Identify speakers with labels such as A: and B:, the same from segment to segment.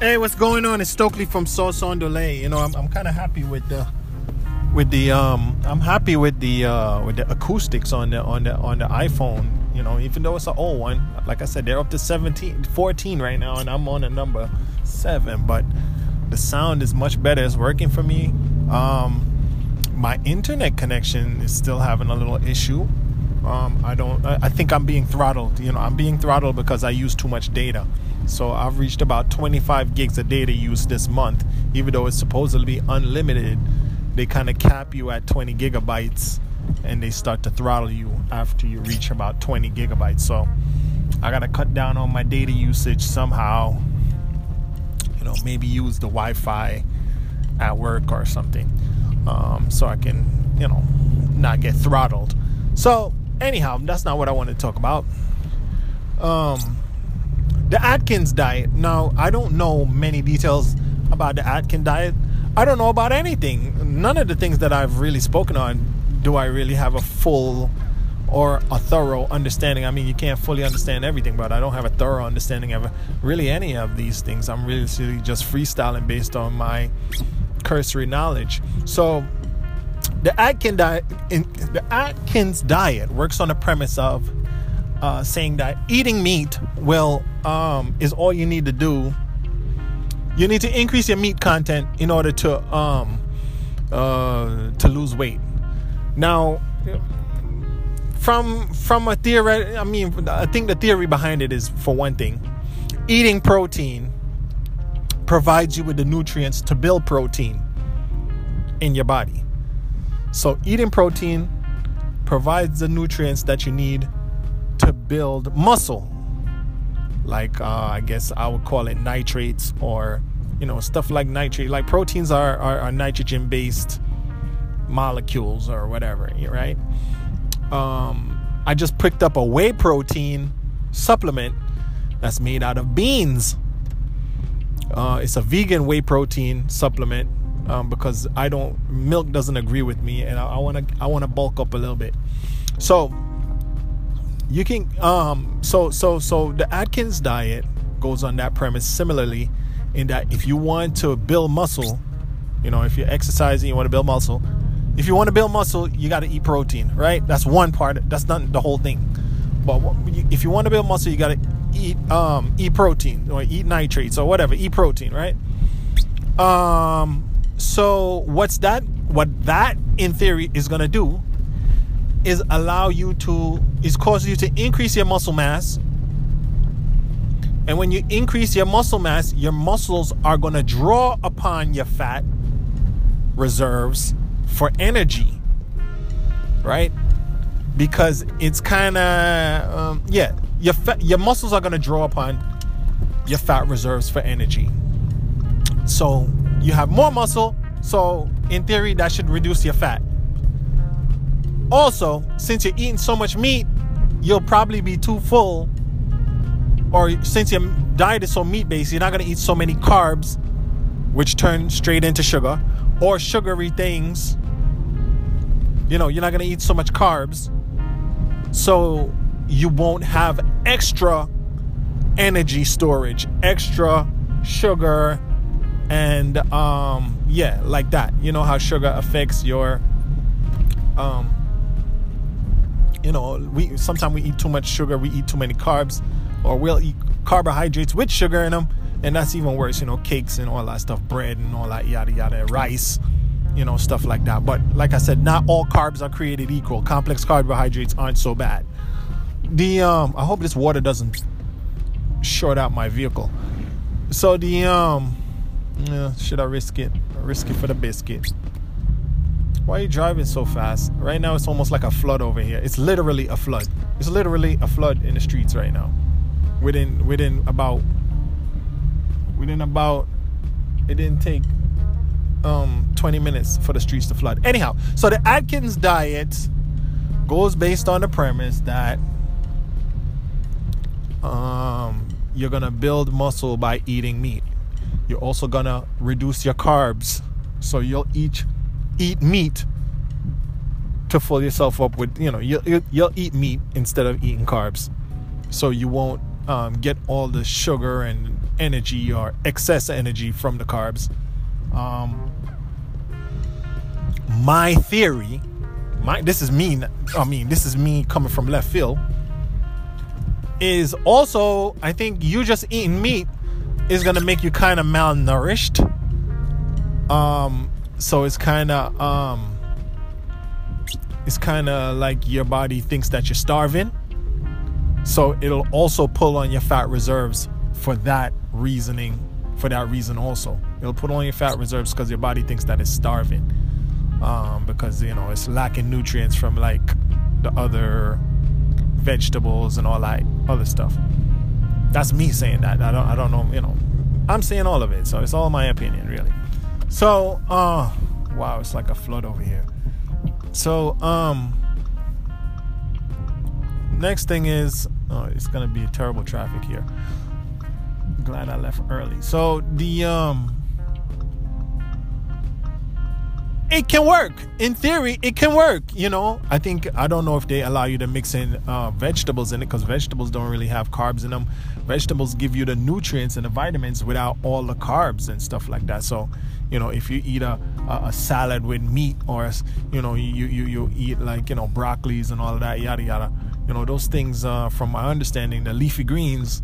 A: Hey, what's going on? It's Stokely from Sauce on Delay. You know, I'm, I'm kind of happy with the with the um I'm happy with the uh with the acoustics on the on the on the iPhone. You know, even though it's an old one, like I said, they're up to 17, 14 right now, and I'm on a number seven. But the sound is much better. It's working for me. Um, my internet connection is still having a little issue. Um, I don't. I think I'm being throttled. You know, I'm being throttled because I use too much data. So I've reached about 25 gigs of data use this month, even though it's supposedly unlimited. They kind of cap you at 20 gigabytes, and they start to throttle you after you reach about 20 gigabytes. So I gotta cut down on my data usage somehow. You know, maybe use the Wi-Fi at work or something, um, so I can, you know, not get throttled. So anyhow, that's not what I want to talk about. Um, the Atkins diet. Now, I don't know many details about the Atkins diet. I don't know about anything. None of the things that I've really spoken on do I really have a full or a thorough understanding. I mean, you can't fully understand everything, but I don't have a thorough understanding of really any of these things. I'm really just freestyling based on my cursory knowledge. So, the Atkins diet, the Atkins diet works on the premise of uh, saying that eating meat will um, is all you need to do. You need to increase your meat content in order to um, uh, to lose weight. Now, from from a theory, I mean, I think the theory behind it is for one thing, eating protein provides you with the nutrients to build protein in your body. So, eating protein provides the nutrients that you need to build muscle. Like, uh, I guess I would call it nitrates or, you know, stuff like nitrate. Like, proteins are, are, are nitrogen based molecules or whatever, right? Um, I just picked up a whey protein supplement that's made out of beans. Uh, it's a vegan whey protein supplement um, because I don't milk doesn't agree with me, and I want to I want to bulk up a little bit. So you can um so so so the Atkins diet goes on that premise similarly in that if you want to build muscle, you know, if you're exercising, you want to build muscle. If you want to build muscle, you got to eat protein, right? That's one part. That's not the whole thing. But if you want to build muscle, you got to eat um eat protein or eat nitrates or whatever. Eat protein, right? Um. So what's that? What that in theory is gonna do is allow you to is cause you to increase your muscle mass. And when you increase your muscle mass your muscles are going to draw upon your fat reserves for energy right? Because it's kind of um, yeah your fat, your muscles are going to draw upon your fat reserves for energy. So you have more muscle so in theory that should reduce your fat also, since you're eating so much meat, you'll probably be too full. Or since your diet is so meat based, you're not going to eat so many carbs, which turn straight into sugar, or sugary things. You know, you're not going to eat so much carbs. So you won't have extra energy storage, extra sugar, and um, yeah, like that. You know how sugar affects your um, you know, we sometimes we eat too much sugar, we eat too many carbs, or we'll eat carbohydrates with sugar in them, and that's even worse. You know, cakes and all that stuff, bread and all that yada yada, rice, you know, stuff like that. But like I said, not all carbs are created equal. Complex carbohydrates aren't so bad. The um, I hope this water doesn't short out my vehicle. So the um, yeah, should I risk it? Risk it for the biscuit. Why are you driving so fast? Right now, it's almost like a flood over here. It's literally a flood. It's literally a flood in the streets right now. Within within about within about it didn't take um 20 minutes for the streets to flood. Anyhow, so the Atkins diet goes based on the premise that um you're gonna build muscle by eating meat. You're also gonna reduce your carbs. So you'll eat eat meat to fill yourself up with you know you'll, you'll eat meat instead of eating carbs so you won't um, get all the sugar and energy or excess energy from the carbs. Um, my theory, my this is me. I mean, this is me coming from left field. Is also, I think you just eating meat is gonna make you kind of malnourished. Um, so it's kind of um, it's kind of like your body thinks that you're starving. So it'll also pull on your fat reserves for that reasoning, for that reason also. It'll put on your fat reserves because your body thinks that it's starving. Um, because you know it's lacking nutrients from like the other vegetables and all that other stuff. That's me saying that. I don't I don't know, you know. I'm saying all of it, so it's all my opinion really. So, uh wow, it's like a flood over here. So, um next thing is oh, it's gonna be terrible traffic here. Glad I left early. So the um it can work in theory it can work you know i think i don't know if they allow you to mix in uh, vegetables in it because vegetables don't really have carbs in them vegetables give you the nutrients and the vitamins without all the carbs and stuff like that so you know if you eat a, a, a salad with meat or you know you, you you eat like you know broccolis and all of that yada yada you know those things uh, from my understanding the leafy greens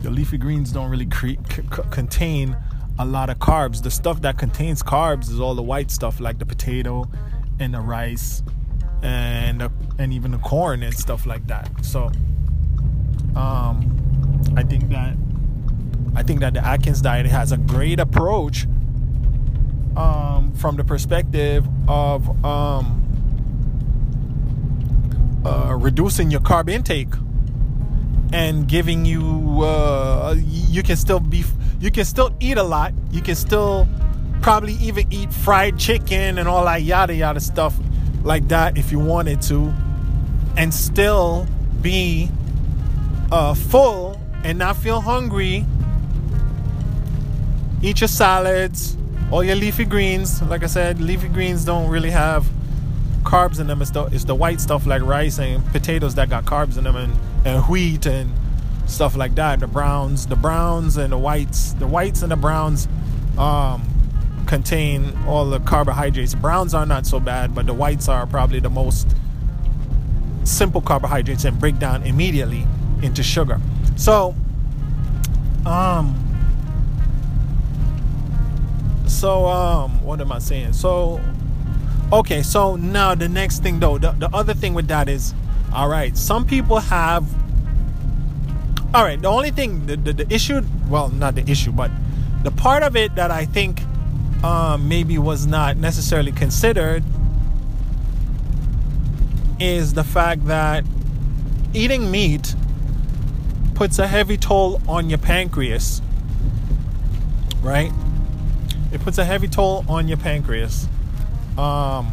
A: the leafy greens don't really cre- c- contain a lot of carbs. The stuff that contains carbs is all the white stuff like the potato and the rice and and even the corn and stuff like that. So um, I think that I think that the Atkins diet has a great approach um, from the perspective of um, uh, reducing your carb intake and giving you uh, you can still be you can still eat a lot. You can still probably even eat fried chicken and all that yada yada stuff like that if you wanted to, and still be uh, full and not feel hungry. Eat your salads, all your leafy greens. Like I said, leafy greens don't really have carbs in them. It's the, it's the white stuff like rice and potatoes that got carbs in them, and, and wheat and stuff like that. The browns, the browns and the whites, the whites and the browns um, contain all the carbohydrates. Browns are not so bad, but the whites are probably the most simple carbohydrates and break down immediately into sugar. So, um, so um, what am I saying? So, okay, so now the next thing though, the, the other thing with that is, all right, some people have all right the only thing the, the, the, issue well not the issue but the part of it that i think um, maybe was not necessarily considered is the fact that eating meat puts a heavy toll on your pancreas right it puts a heavy toll on your pancreas. Um,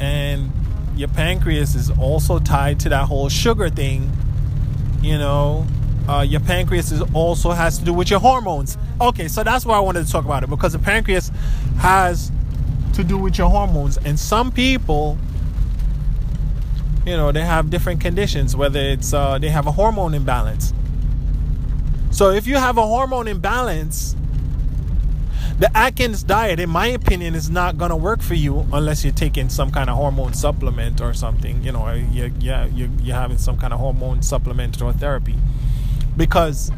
A: and your pancreas is also tied to that whole sugar thing you know? Uh, your pancreas is also has to do with your hormones. Okay so that's why i wanted to talk about it because the pancreas has to do with your hormones. And some people you know they have different conditions whether it's uh, they have a hormone imbalance. So if you have a hormone imbalance the Atkins diet, in my opinion, is not gonna work for you unless you're taking some kind of hormone supplement or something. You know, you, yeah, you, you're having some kind of hormone supplement or therapy, because,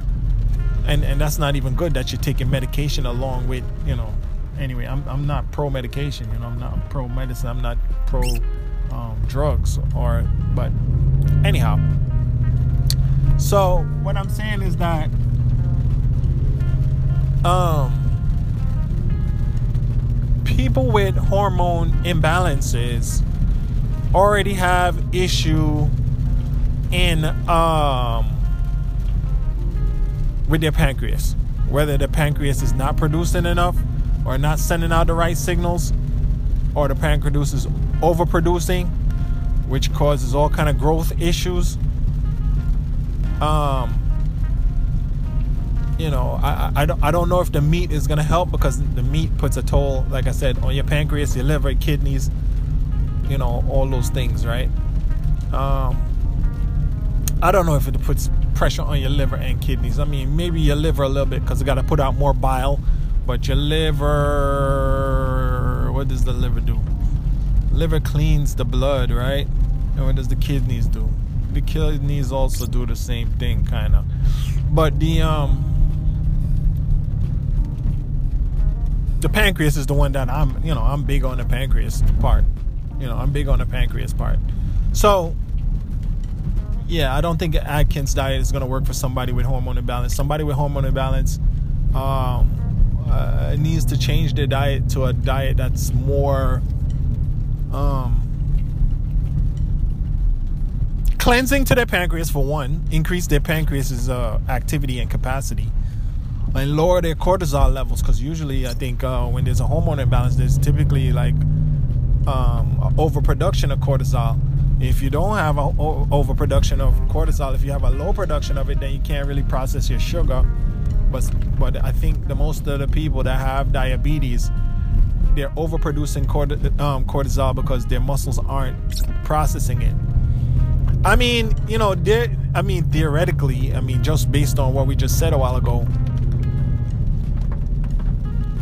A: and and that's not even good that you're taking medication along with, you know. Anyway, I'm I'm not pro medication. You know, I'm not pro medicine. I'm not pro um, drugs or, but anyhow. So what I'm saying is that, um people with hormone imbalances already have issue in um with their pancreas. Whether the pancreas is not producing enough or not sending out the right signals or the pancreas is overproducing which causes all kind of growth issues um you know, I, I, don't, I don't know if the meat is going to help because the meat puts a toll, like I said, on your pancreas, your liver, kidneys, you know, all those things, right? Um, I don't know if it puts pressure on your liver and kidneys. I mean, maybe your liver a little bit because it got to put out more bile, but your liver, what does the liver do? Liver cleans the blood, right? And what does the kidneys do? The kidneys also do the same thing, kind of. But the um the pancreas is the one that I'm, you know, I'm big on the pancreas part. You know, I'm big on the pancreas part. So, yeah, I don't think Atkins diet is going to work for somebody with hormone imbalance. Somebody with hormone imbalance um, uh, needs to change their diet to a diet that's more um, cleansing to their pancreas for one, increase their pancreas's uh, activity and capacity and lower their cortisol levels because usually I think uh, when there's a hormone imbalance, there's typically like um, overproduction of cortisol. If you don't have a overproduction of cortisol, if you have a low production of it, then you can't really process your sugar. But but I think the most of the people that have diabetes, they're overproducing um, cortisol because their muscles aren't processing it. I mean, you know, I mean, theoretically, I mean, just based on what we just said a while ago,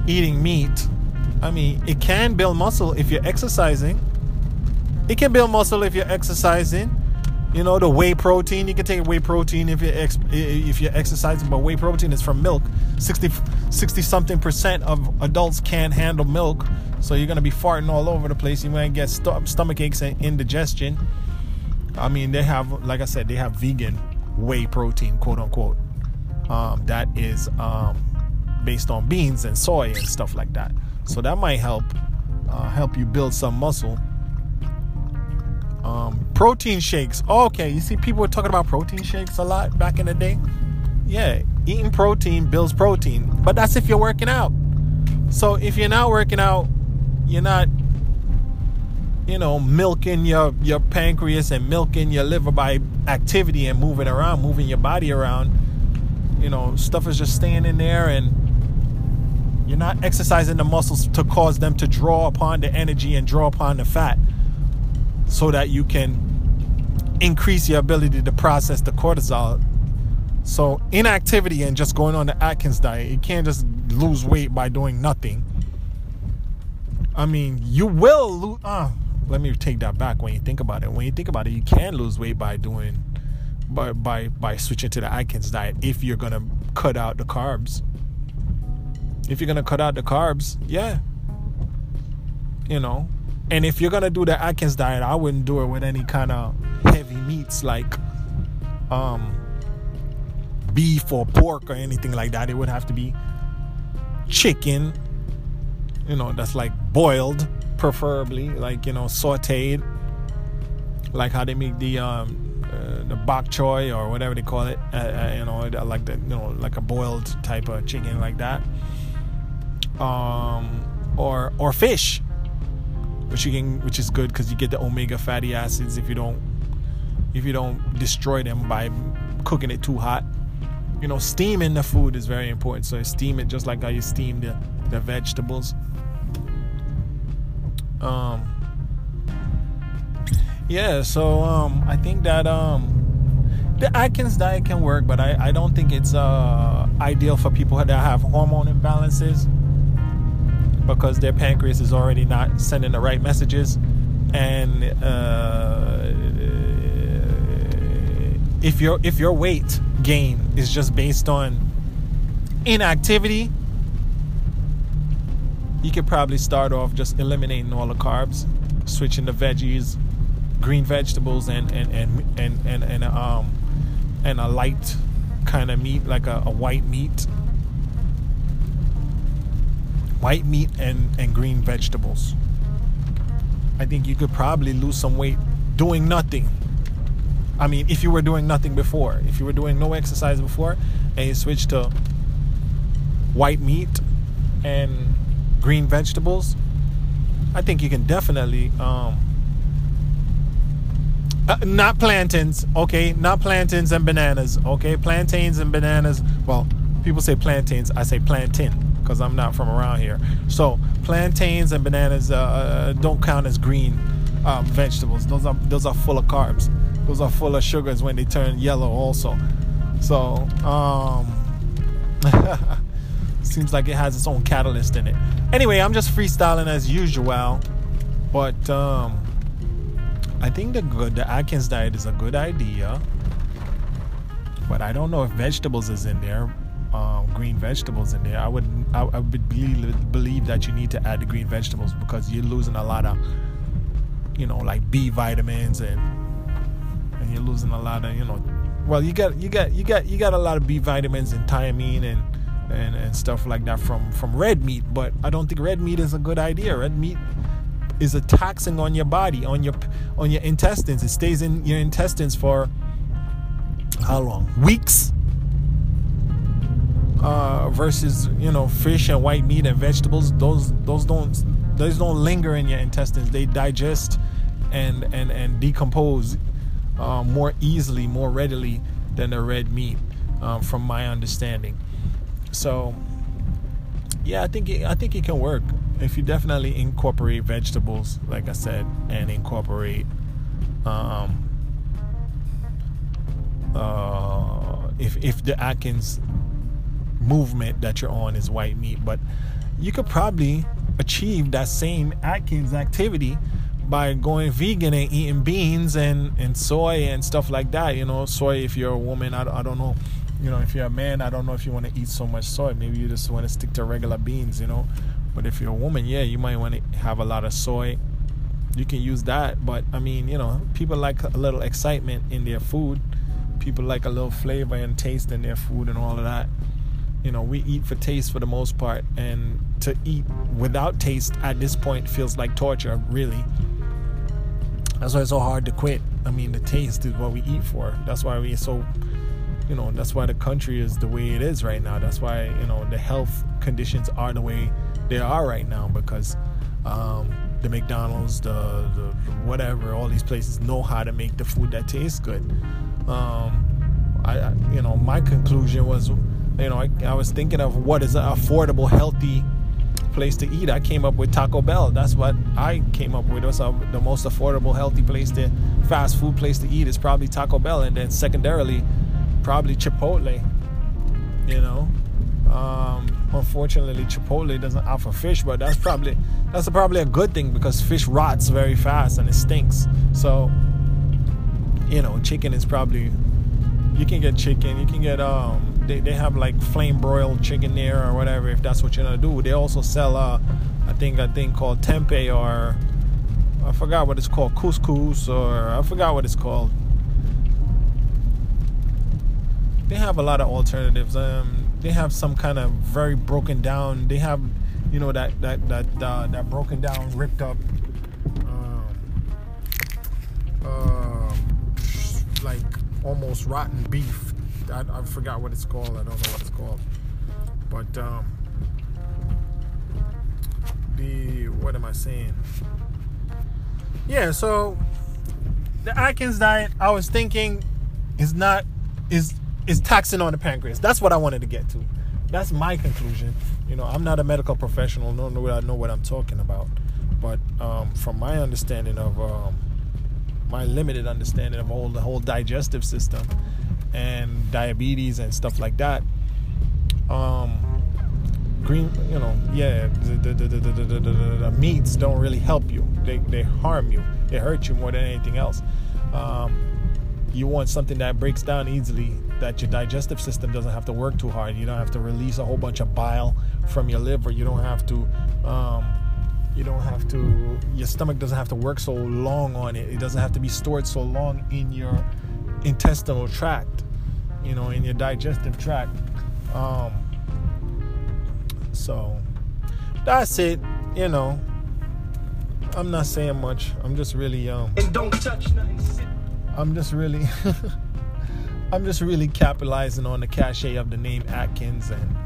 A: eating meat, I mean, it can build muscle if you're exercising. It can build muscle if you're exercising. You know, the whey protein, you can take whey protein if you're ex- if you're exercising, but whey protein is from milk. 60 60 something percent of adults can't handle milk, so you're going to be farting all over the place. You might get st- stomach aches and indigestion. I mean, they have like I said, they have vegan whey protein, quote unquote. Um, that is um, based on beans and soy and stuff like that. So that might help uh, help you build some muscle. Um, protein shakes. okay, you see people were talking about protein shakes a lot back in the day. Yeah, eating protein builds protein, but that's if you're working out. So if you're not working out, you're not you know milking your your pancreas and milking your liver by activity and moving around moving your body around you know stuff is just staying in there and you're not exercising the muscles to cause them to draw upon the energy and draw upon the fat so that you can increase your ability to process the cortisol. So, inactivity and just going on the Atkins diet, you can't just lose weight by doing nothing. I mean, you will lose. Uh, let me take that back when you think about it. When you think about it, you can lose weight by doing by by by switching to the Atkins diet if you're gonna cut out the carbs if you're gonna cut out the carbs, yeah. You know. And if you're gonna do the Atkins diet, I wouldn't do it with any kind of heavy meats like um beef or pork or anything like that. It would have to be chicken, you know, that's like boiled, preferably, like, you know, sauteed. Like how they make the um uh, the bok choy or whatever they call it, uh, uh, you know, like the you know, like a boiled type of chicken like that um, or or fish, which you can, which is good because you get the omega fatty acids if you don't if you don't destroy them by cooking it too hot. You know, steaming the food is very important. So steam it just like how you steam the the vegetables. Um. Yeah, so um, I think that um, the Atkins diet can work, but I, I don't think it's uh, ideal for people that have hormone imbalances because their pancreas is already not sending the right messages. And uh, if your if your weight gain is just based on inactivity you could probably start off just eliminating all the carbs switching to veggies green vegetables and and and and and, and um and a light kind of meat like a, a white meat white meat and, and green vegetables. I think you could probably lose some weight doing nothing. I mean, if you were doing nothing before, if you were doing no exercise before, and you switch to white meat and green vegetables, I think you can definitely um, uh, not plantains, okay? Not plantains and bananas, okay? Plantains and bananas. Well, people say plantains. I say plantain because I'm not from around here. So plantains and bananas uh, uh, don't count as green um, vegetables. Those are those are full of carbs. Those are full of sugars when they turn yellow. Also, So, um, seems like it has its own catalyst in it. Anyway, I'm just freestyling as usual, but um, I think the good the Atkins diet is a good idea, but I don't know if vegetables is in there. Green vegetables in there. I would I, I would believe, believe that you need to add the green vegetables because you're losing a lot of you know like B vitamins and and you're losing a lot of you know well you got you got you got you got a lot of B vitamins and thiamine and and, and stuff like that from from red meat but I don't think red meat is a good idea. Red meat is a taxing on your body on your on your intestines. It stays in your intestines for how long? Weeks uh, versus you know fish and white meat and vegetables those those don't those don't linger in your intestines. They digest and and and decompose uh, more easily more readily than the red meat um, from my understanding. So yeah i think it, i think it can work. If you definitely incorporate vegetables like i said and incorporate um, uh, if if the atkins movement that you're on is white meat, but you could probably achieve that same Atkins activity by going vegan and eating beans and, and soy and stuff like that. You know, soy if you're a woman, I, I don't know. You know, if you're a man, I don't know if you want to eat so much soy. Maybe you just want to stick to regular beans, you know. But if you're a woman, yeah, you might want to have a lot of soy. You can use that. But I mean, you know, people like a little excitement in their food. People like a little flavor and taste in their food and all of that you know we eat for taste for the most part. And to eat without taste at this point feels like torture really. That's why it's so hard to quit. I mean the taste is what we eat for. That's why we so you know that's why the country is the way it is right now. That's why you know the health conditions are the way they are right now because um, the mcdonald's the, the, whatever all these places know how to make the food that tastes good. Um, I, you know my conclusion was you know, I, I was thinking of what is an affordable, healthy place to eat. I came up with Taco Bell. That's what I came up with. What's the most affordable, healthy place to fast food place to eat is probably Taco Bell, and then secondarily, probably Chipotle. You know, um, unfortunately, Chipotle doesn't offer fish, but that's probably that's probably a good thing because fish rots very fast and it stinks. So, you know, chicken is probably you can get chicken, you can get um they, they have like flame broiled chicken there or whatever if that's what you're gonna do. They also sell uh I think a thing called tempeh or I forgot what it's called, couscous or I forgot what it's called. They have a lot of alternatives. Um, they have some kind of very broken down. They have, you know, that that that uh, that broken down, ripped up, um, uh, like almost rotten beef I, I forgot what it's called. I don't know what it's called. But um, the what am I saying? Yeah, so the Atkins diet, I was thinking, is not is is taxing on the pancreas. That's what I wanted to get to. That's my conclusion. You know, I'm not a medical professional, nor do I know what I'm talking about. But um, from my understanding of um, my limited understanding of all the whole digestive system, and diabetes and stuff like that. Um, green, you know, yeah, the, the, the, the, meats don't really help you. They, they harm you. They hurt you more than anything else. Um, you want something that breaks down easily, that your digestive system doesn't have to work too hard. You don't have to release a whole bunch of bile from your liver. You don't have to. Um, you don't have to. Your stomach doesn't have to work so long on it. It doesn't have to be stored so long in your intestinal tract, you know, in your digestive tract. Um, so that's it, you know. I'm not saying much. I'm just really um and don't touch nothing. I'm just really I'm just really capitalizing on the cachet of the name Atkins and